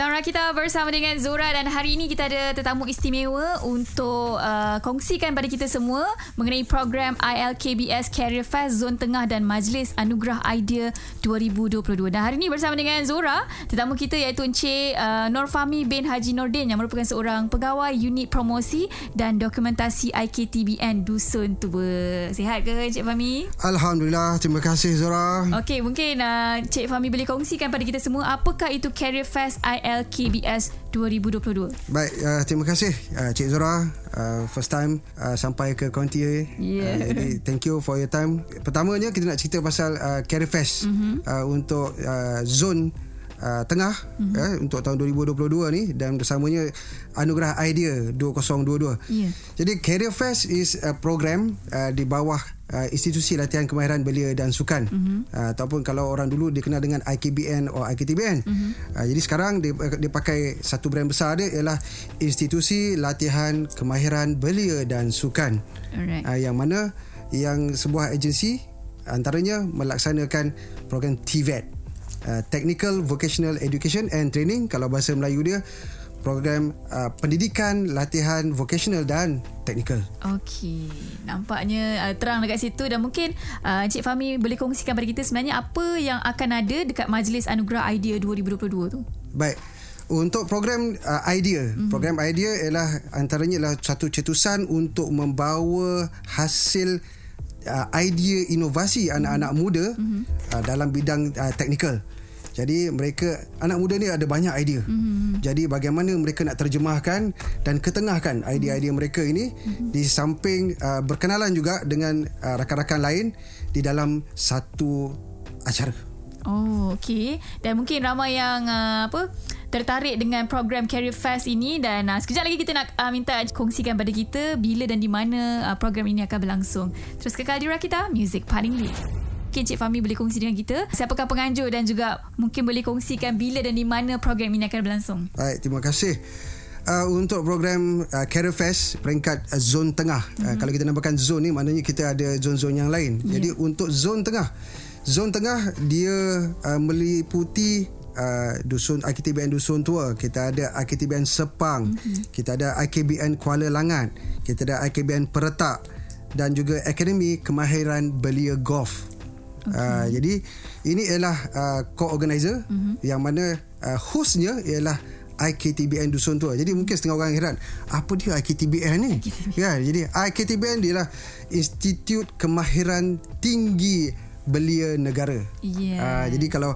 Petang kita bersama dengan Zora dan hari ini kita ada tetamu istimewa untuk uh, kongsikan pada kita semua mengenai program ILKBS Career Fest Zon Tengah dan Majlis Anugerah Idea 2022. Dan hari ini bersama dengan Zora, tetamu kita iaitu Encik uh, Nur Fahmi bin Haji Nordin yang merupakan seorang pegawai unit promosi dan dokumentasi IKTBN Dusun Tua. Sihat ke Encik Fahmi? Alhamdulillah, terima kasih Zora. Okey, mungkin uh, Encik Fahmi boleh kongsikan pada kita semua apakah itu Career Fest ILKBS 2022. Baik, uh, terima kasih uh, Cik Zora. Uh, first time uh, sampai ke Konti. Yeah. Uh, jadi thank you for your time. Pertamanya kita nak cerita pasal uh, Career Fest mm-hmm. uh, untuk uh, zon Uh, tengah mm-hmm. uh, untuk tahun 2022 ni dan bersamanya Anugerah Idea 2022. Yeah. Jadi Career Fest is a program uh, di bawah uh, institusi latihan kemahiran belia dan sukan mm-hmm. uh, ataupun kalau orang dulu dikenal dengan IKBN atau IKTBN mm-hmm. uh, jadi sekarang dia, dia pakai satu brand besar dia ialah institusi latihan kemahiran belia dan sukan Alright. Uh, yang mana yang sebuah agensi antaranya melaksanakan program TVET uh, Technical Vocational Education and Training kalau bahasa Melayu dia program uh, pendidikan, latihan vocational dan teknikal. Okey, nampaknya uh, terang dekat situ dan mungkin uh, Encik Fahmi boleh kongsikan pada kita sebenarnya apa yang akan ada dekat Majlis Anugerah Idea 2022 tu. Baik. Untuk program uh, idea, mm-hmm. program idea ialah antaranya adalah satu cetusan untuk membawa hasil uh, idea inovasi mm-hmm. anak-anak muda mm-hmm. uh, dalam bidang uh, teknikal. Jadi mereka anak muda ni ada banyak idea. Mm-hmm. Jadi bagaimana mereka nak terjemahkan dan ketengahkan idea-idea mereka ini mm-hmm. di samping uh, berkenalan juga dengan uh, rakan-rakan lain di dalam satu acara. Oh, okey. Dan mungkin ramai yang uh, apa tertarik dengan program Career Fest ini dan uh, sekejap lagi kita nak uh, minta kongsikan pada kita bila dan di mana uh, program ini akan berlangsung. Terus kekal di kita, music paling lead. Mungkin Cik Fahmi boleh kongsi dengan kita siapakah penganjur dan juga mungkin boleh kongsikan bila dan di mana program ini akan berlangsung. Baik, terima kasih. Uh, untuk program uh, Career Fest peringkat uh, zon tengah. Mm-hmm. Uh, kalau kita namakan zon ni maknanya kita ada zon-zon yang lain. Yeah. Jadi untuk zon tengah. Zon tengah dia uh, meliputi uh, dusun IKTBN Dusun Tua, kita ada IKTBN Sepang, mm-hmm. kita ada IKBN Kuala Langat, kita ada IKBN Peretak dan juga Akademi Kemahiran Belia Golf. Okay. Uh, jadi ini ialah uh, co-organizer uh-huh. yang mana uh, hostnya ialah IKTBN Dusun Tua. Jadi mungkin setengah orang heran, apa dia IKTBN ni? IKTBN. Ya, jadi IKTBN dia ialah Institut Kemahiran Tinggi Belia Negara. Yeah. Uh, jadi kalau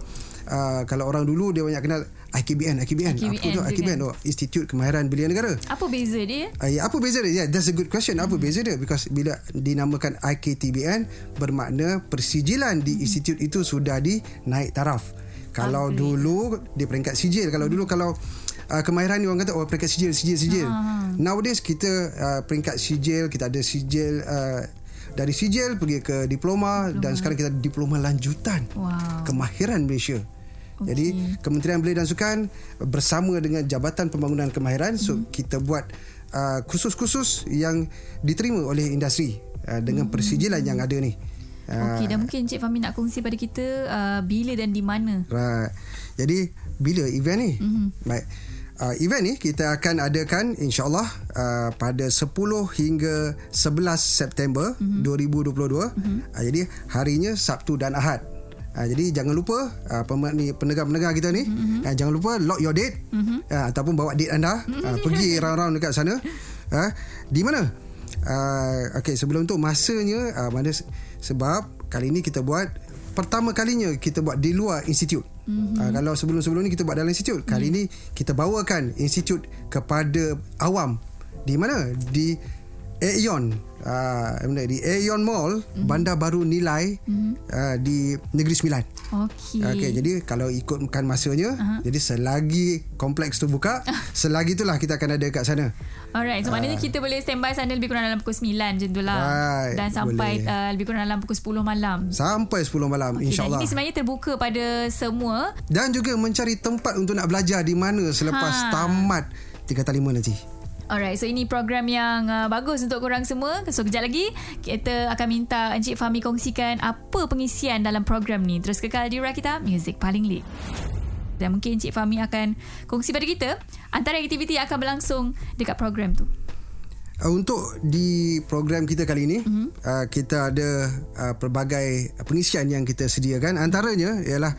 uh, kalau orang dulu dia banyak kenal IKBN, IKBN. IKBN apa tu IKBN? Oh, Institut Kemahiran Belia Negara. Apa beza dia? Uh, ya, apa beza dia? Yeah, that's a good question. Apa hmm. beza dia? Because bila dinamakan IKTBN bermakna persijilan di hmm. institut itu sudah dinaik taraf. Kalau okay. dulu di peringkat sijil, kalau dulu kalau uh, kemahiran ni orang kata oh peringkat sijil, sijil, sijil. Uh. Nowadays kita uh, peringkat sijil, kita ada sijil uh, dari sijil pergi ke diploma, diploma dan sekarang kita diploma lanjutan. Wow. Kemahiran Malaysia. Okay. Jadi Kementerian Belia dan Sukan bersama dengan Jabatan Pembangunan Kemahiran mm-hmm. so mhm. kita buat uh, kursus-kursus yang diterima oleh industri uh, dengan mm-hmm. persijilan yang ada ni. Okey dan uh, mungkin Cik Fahmi nak kongsi pada kita uh, bila dan di mana. Right. Jadi bila event ni? Mm-hmm. Baik. Uh, event ni kita akan adakan insyaallah uh, pada 10 hingga 11 September mm-hmm. 2022. Mm-hmm. Uh, jadi harinya Sabtu dan Ahad. Ha, jadi jangan lupa uh, pendengar-pendengar kita ni mm-hmm. uh, jangan lupa lock your date mm-hmm. uh, ataupun bawa date anda mm-hmm. uh, pergi round-round dekat sana. Uh, di mana? Uh, okey sebelum tu masanya uh, mana sebab kali ni kita buat pertama kalinya kita buat di luar institut. Mm-hmm. Uh, kalau sebelum-sebelum ni kita buat dalam institut, kali mm-hmm. ni kita bawakan institut kepada awam. Di mana? Di Aeon uh, di Aeon Mall mm-hmm. Bandar Baru Nilai mm-hmm. uh, di Negeri Sembilan. Okey. Okey, jadi kalau ikutkan masanya, uh-huh. jadi selagi kompleks tu buka, selagi itulah kita akan ada kat sana. Alright, so uh, maknanya kita boleh standby sana lebih kurang dalam pukul 9 macam itulah. Right, dan sampai uh, lebih kurang dalam pukul 10 malam. Sampai 10 malam okay, insya-Allah. Ini sebenarnya terbuka pada semua dan juga mencari tempat untuk nak belajar di mana selepas ha. tamat tingkatan 5 nanti. Alright, so ini program yang uh, bagus untuk korang semua. So kejap lagi kita akan minta Encik Fahmi kongsikan apa pengisian dalam program ni. Terus kekal di kita, Music Paling Lead. Dan mungkin Cik Fahmi akan kongsi pada kita antara aktiviti yang akan berlangsung dekat program tu. Uh, untuk di program kita kali ini mm-hmm. uh, kita ada uh, pelbagai pengisian yang kita sediakan antaranya ialah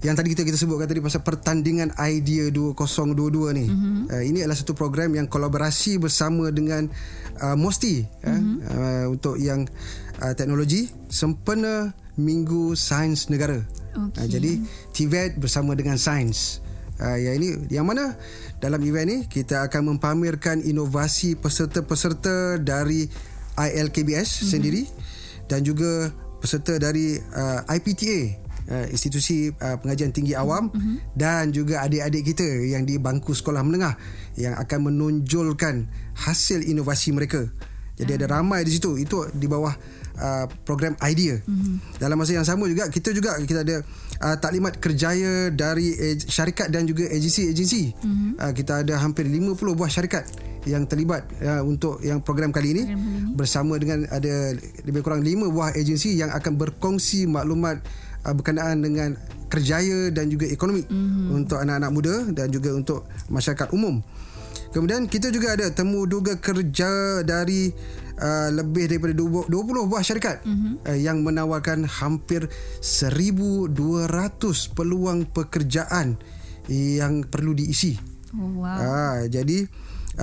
yang tadi kita kita sebutkan tadi pasal pertandingan idea 2022 ni. Mm-hmm. Uh, ini adalah satu program yang kolaborasi bersama dengan uh, Mosti mm-hmm. uh, untuk yang uh, teknologi sempena Minggu Sains Negara. Okay. Uh, jadi TVET bersama dengan Sains. Uh, yang ini yang mana dalam event ni kita akan mempamerkan inovasi peserta-peserta dari ILKBS mm-hmm. sendiri dan juga peserta dari uh, IPTA uh, institusi uh, pengajian tinggi awam mm-hmm. dan juga adik-adik kita yang di bangku sekolah menengah yang akan menonjolkan hasil inovasi mereka. Jadi mm-hmm. ada ramai di situ. Itu di bawah uh, program idea. Mm-hmm. Dalam masa yang sama juga kita juga kita ada uh, taklimat kerjaya dari ag- syarikat dan juga agensi-agensi. Mm-hmm. Uh, kita ada hampir 50 buah syarikat yang terlibat uh, untuk yang program kali ini program bersama dengan ada lebih kurang 5 buah agensi yang akan berkongsi maklumat uh, berkenaan dengan kerjaya dan juga ekonomi mm-hmm. untuk anak-anak muda dan juga untuk masyarakat umum. Kemudian kita juga ada temu duga kerja dari uh, lebih daripada 20 buah syarikat mm-hmm. uh, yang menawarkan hampir 1200 peluang pekerjaan yang perlu diisi. Oh, wow. Uh, jadi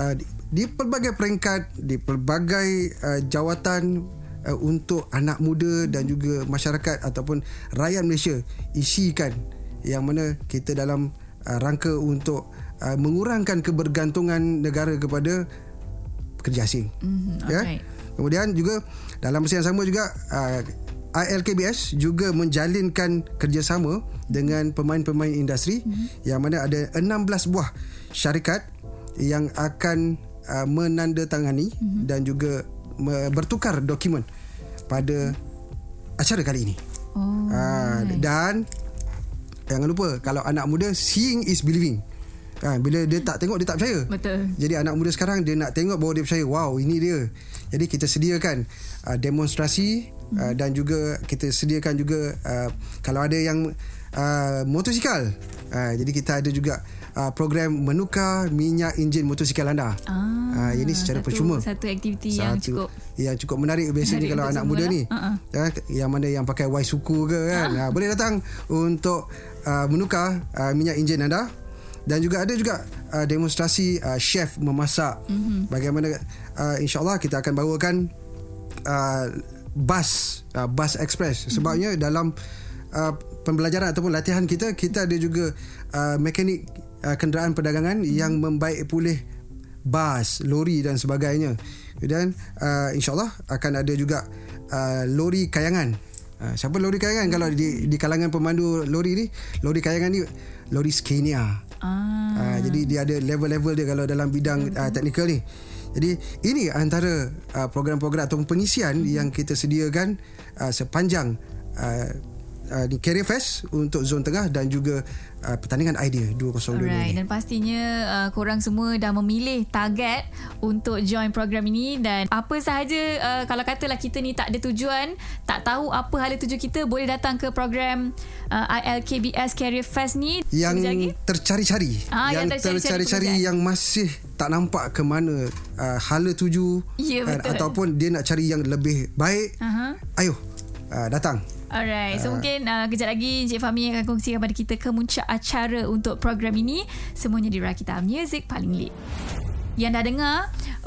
uh, di pelbagai peringkat, di pelbagai uh, jawatan uh, untuk anak muda dan juga masyarakat ataupun rakyat Malaysia isikan yang mana kita dalam uh, rangka untuk uh, mengurangkan kebergantungan negara kepada pekerja asing. Mm-hmm, ya. Kemudian juga dalam masa yang sama juga uh, ILKBS juga menjalinkan kerjasama dengan pemain-pemain industri mm-hmm. yang mana ada 16 buah syarikat yang akan uh, menandatangani mm-hmm. dan juga bertukar dokumen pada acara kali ini. Oh. Uh, dan jangan lupa kalau anak muda seeing is believing. Ha, bila dia tak tengok dia tak percaya. Betul. Jadi anak muda sekarang dia nak tengok baru dia percaya. Wow, ini dia. Jadi kita sediakan uh, demonstrasi hmm. uh, dan juga kita sediakan juga uh, kalau ada yang uh, motosikal. Uh, jadi kita ada juga uh, program menukar minyak enjin motosikal anda. Ah, uh, ini secara satu, percuma. Satu aktiviti yang cukup yang cukup menarik biasanya menarik kalau anak muda lah. ni. Uh-uh. Uh, yang mana yang pakai Y suku ke kan. Uh. Uh, boleh datang untuk uh, menukar uh, minyak enjin anda. Dan juga ada juga uh, demonstrasi uh, chef memasak. Mm-hmm. Bagaimana uh, insya-Allah kita akan bawakan uh, bus uh, bus express mm-hmm. sebabnya dalam uh, pembelajaran ataupun latihan kita kita ada juga uh, mekanik uh, kenderaan perdagangan hmm. yang membaik pulih bas, lori dan sebagainya. Dan uh, insyaAllah akan ada juga uh, lori kayangan. Uh, siapa lori kayangan? Hmm. Kalau di, di kalangan pemandu lori ni, lori kayangan ni lori Scania. Ah. Uh, jadi dia ada level-level dia kalau dalam bidang uh, teknikal ni. Jadi ini antara uh, program-program atau pengisian hmm. yang kita sediakan uh, sepanjang uh, uh, di Career Fest untuk zon tengah dan juga uh, pertandingan idea 2022 Alright, dan pastinya uh, korang semua dah memilih target untuk join program ini. Dan apa sahaja uh, kalau katalah kita ni tak ada tujuan, tak tahu apa hala tuju kita boleh datang ke program uh, ILKBS Career Fest ni. Yang tercari-cari. Ah, yang, yang tercari-cari yang masih tak nampak ke mana uh, hala tuju. Ya, kan, ataupun dia nak cari yang lebih baik. Uh-huh. ayo uh, datang Alright, so uh. mungkin uh, kejap lagi Encik Fahmi akan kongsi kepada kita kemuncak acara untuk program ini. Semuanya di Rakita Music paling lead. Yang dah dengar,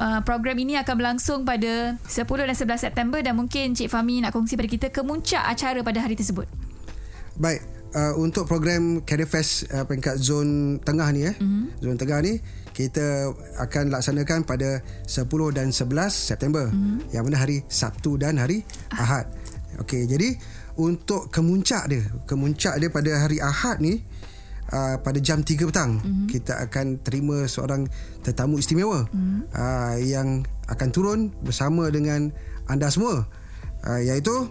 uh, program ini akan berlangsung pada 10 dan 11 September dan mungkin Encik Fahmi nak kongsi pada kita kemuncak acara pada hari tersebut. Baik, uh, untuk program Career Fest uh, peringkat zon tengah ni eh. Mm-hmm. Zon tengah ni kita akan laksanakan pada 10 dan 11 September. Mm-hmm. Yang mana hari Sabtu dan hari ah. Ahad. Okey, jadi untuk kemuncak dia kemuncak dia pada hari Ahad ni uh, pada jam 3 petang mm-hmm. kita akan terima seorang tetamu istimewa mm-hmm. uh, yang akan turun bersama dengan anda semua uh, iaitu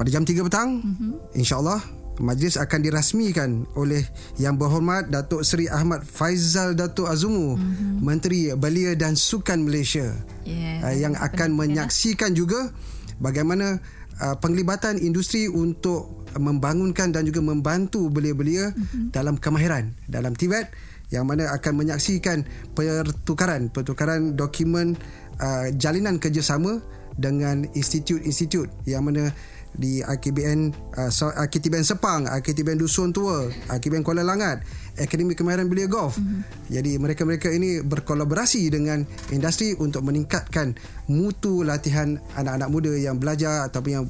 pada jam 3 petang mm-hmm. insyaallah majlis akan dirasmikan oleh yang berhormat Datuk Seri Ahmad Faizal Datuk Azumu mm-hmm. Menteri Belia dan Sukan Malaysia yeah, uh, yang akan menyaksikan juga bagaimana uh, penglibatan industri untuk membangunkan dan juga membantu belia-belia mm-hmm. dalam kemahiran dalam TVET yang mana akan menyaksikan pertukaran pertukaran dokumen uh, jalinan kerjasama dengan institut-institut yang mana di IKBN uh, IKTBN Sepang, IKTBN Dusun Tua, IKTBN Kuala Langat, Akademi Kemahiran Belia Golf. Mm-hmm. Jadi mereka-mereka ini berkolaborasi dengan industri untuk meningkatkan mutu latihan anak-anak muda yang belajar ataupun yang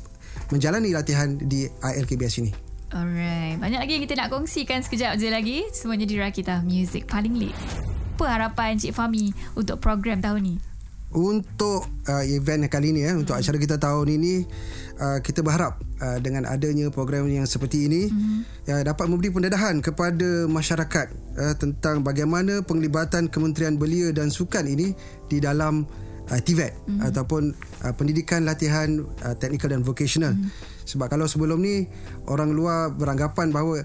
menjalani latihan di ILKBS ini. Alright, banyak lagi yang kita nak kongsikan sekejap je lagi. Semuanya di Rakita Music paling lead. Apa harapan Cik Fami untuk program tahun ni? Untuk uh, event kali ini, eh, hmm. untuk acara kita tahun ini, uh, kita berharap uh, dengan adanya program yang seperti ini hmm. uh, dapat memberi pendedahan kepada masyarakat uh, tentang bagaimana penglibatan Kementerian Belia dan Sukan ini di dalam uh, TVET hmm. ataupun uh, pendidikan latihan uh, technical dan vocational. Hmm. Sebab kalau sebelum ni orang luar beranggapan bahawa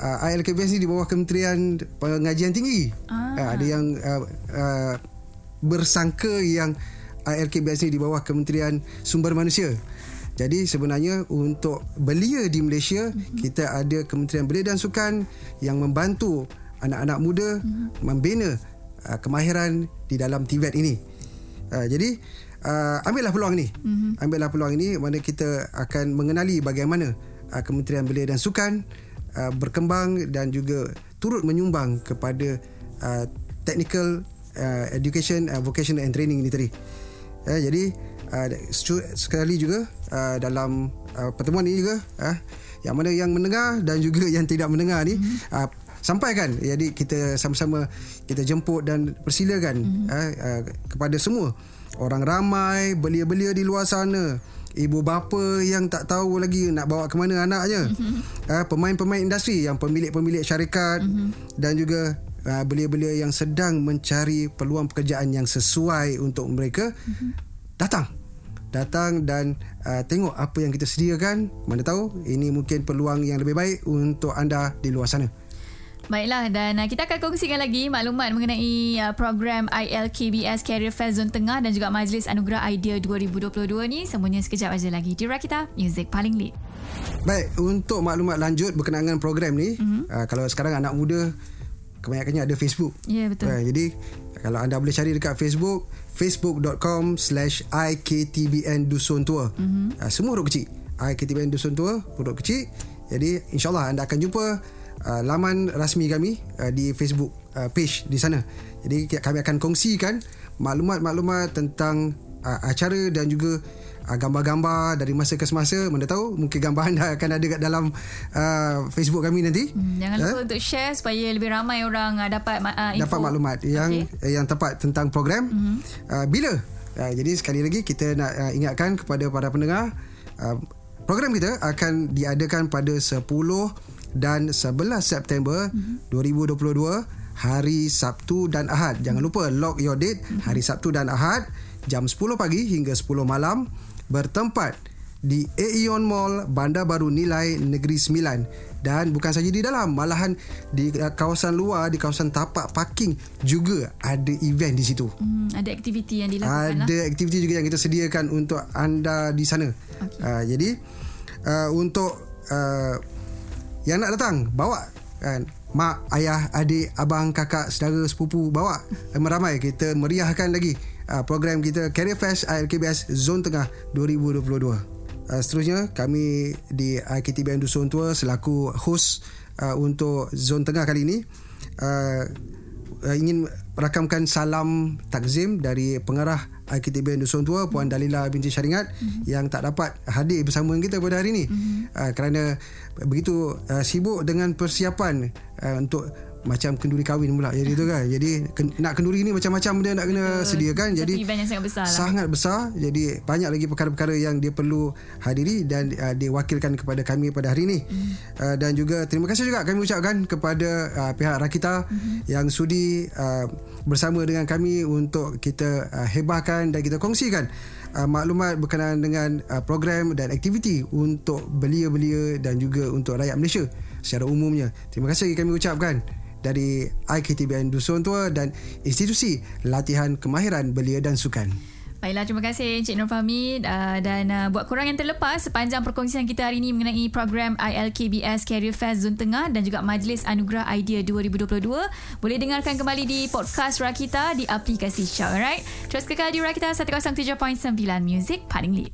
uh, ILKBS ni di bawah Kementerian Pengajian Tinggi. Ah. Uh, ada yang uh, uh, bersangka yang ILKBS ni di bawah Kementerian Sumber Manusia. Jadi sebenarnya untuk belia di Malaysia mm-hmm. kita ada Kementerian Belia dan Sukan yang membantu anak-anak muda mm-hmm. membina uh, kemahiran di dalam TVET ini. Uh, jadi uh, ambillah peluang ini. Mm-hmm. Ambillah peluang ini mana kita akan mengenali bagaimana uh, Kementerian Belia dan Sukan uh, berkembang dan juga turut menyumbang kepada uh, technical uh, education uh, vocational and training ini tadi. Uh, jadi uh, sekali juga uh, dalam uh, pertemuan ini juga uh, yang mana yang mendengar dan juga yang tidak mendengar ni mm-hmm. uh, sampaikan. Jadi kita sama-sama kita jemput dan persilakan mm-hmm. uh, uh, kepada semua orang ramai belia-belia di luar sana ibu bapa yang tak tahu lagi nak bawa ke mana anaknya mm-hmm. uh, pemain-pemain industri yang pemilik-pemilik syarikat mm-hmm. dan juga uh, belia-belia yang sedang mencari peluang pekerjaan yang sesuai untuk mereka mm-hmm. datang datang dan uh, tengok apa yang kita sediakan mana tahu ini mungkin peluang yang lebih baik untuk anda di luar sana Baiklah dan uh, kita akan kongsikan lagi maklumat mengenai uh, program ILKBS Career Fair Zone Tengah dan juga Majlis Anugerah Idea 2022 ni semuanya sekejap aja lagi di Rakita Music paling lead. Baik, untuk maklumat lanjut berkenaan dengan program ni, mm-hmm. uh, kalau sekarang anak muda kebanyakannya ada Facebook. Ya, yeah, betul. Uh, jadi kalau anda boleh cari dekat Facebook, facebook.com slash iktbn dusun tua. Mm-hmm. Uh, semua huruf kecil. iktbn dusun tua, huruf kecil. Jadi insyaAllah anda akan jumpa uh, laman rasmi kami uh, di Facebook uh, page di sana. Jadi kami akan kongsikan maklumat-maklumat tentang uh, acara dan juga uh, gambar-gambar dari masa ke semasa mana tahu mungkin gambar anda akan ada kat dalam uh, Facebook kami nanti hmm, jangan lupa uh, untuk share supaya lebih ramai orang uh, dapat uh, info dapat maklumat yang okay. yang tepat tentang program mm-hmm. uh, bila uh, jadi sekali lagi kita nak uh, ingatkan kepada para pendengar uh, program kita akan diadakan pada 10 dan 11 September mm-hmm. 2022 hari Sabtu dan Ahad jangan lupa lock your date mm-hmm. hari Sabtu dan Ahad jam 10 pagi hingga 10 malam bertempat di Aeon Mall Bandar Baru Nilai Negeri Sembilan dan bukan saja di dalam malahan di uh, kawasan luar di kawasan tapak parking juga ada event di situ. Hmm, ada aktiviti yang dilakukan Ada lah. aktiviti juga yang kita sediakan untuk anda di sana. Okay. Uh, jadi uh, untuk uh, yang nak datang bawa kan mak, ayah, adik, abang, kakak, saudara, sepupu bawa meramai kita meriahkan lagi uh, program kita Career Fest ILKBS Zon Tengah 2022. Uh, seterusnya kami di IKTBN Dusun Tua selaku host uh, untuk Zon Tengah kali ini uh, uh, ingin rakamkan salam takzim dari pengarah IKTBN Dusun Tua Puan Dalila binti Syaringat mm-hmm. yang tak dapat hadir bersama kita pada hari ini mm-hmm. uh, kerana begitu uh, sibuk dengan persiapan uh, untuk macam kenduri kahwin pula jadi tu kan jadi ken, nak kenduri ni macam-macam benda nak kena uh, sediakan jadi event yang sangat besar lah. sangat besar jadi banyak lagi perkara-perkara yang dia perlu hadiri dan uh, diwakilkan kepada kami pada hari ini mm. uh, dan juga terima kasih juga kami ucapkan kepada uh, pihak Rakita mm-hmm. yang sudi uh, bersama dengan kami untuk kita uh, hebahkan dan kita kongsikan Uh, maklumat berkenaan dengan uh, program dan aktiviti untuk belia-belia dan juga untuk rakyat Malaysia secara umumnya. Terima kasih kami ucapkan dari IKTBN Dusun Tua dan institusi latihan kemahiran belia dan sukan. Baiklah, terima kasih Encik Nur Fahmi uh, dan uh, buat korang yang terlepas sepanjang perkongsian kita hari ini mengenai program ILKBS Career Fest Zon Tengah dan juga Majlis Anugerah Idea 2022 boleh dengarkan kembali di podcast Rakita di aplikasi Show, alright? Terus kekal di Rakita 107.9 Music paling lead.